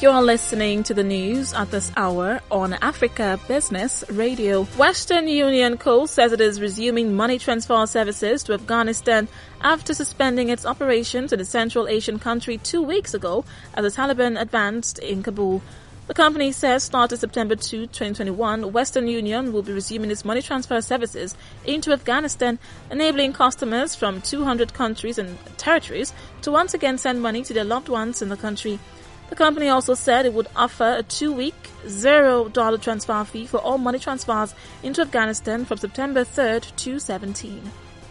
You're listening to the news at this hour on Africa Business Radio. Western Union Co. says it is resuming money transfer services to Afghanistan after suspending its operations in the Central Asian country two weeks ago as the Taliban advanced in Kabul. The company says starting September 2, 2021, Western Union will be resuming its money transfer services into Afghanistan, enabling customers from 200 countries and territories to once again send money to their loved ones in the country. The company also said it would offer a two-week, $0 transfer fee for all money transfers into Afghanistan from September 3rd to 17.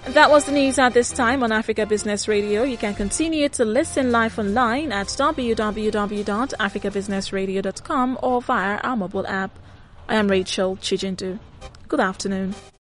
And that was the news at this time on Africa Business Radio. You can continue to listen live online at www.africabusinessradio.com or via our mobile app. I am Rachel Chijindu. Good afternoon.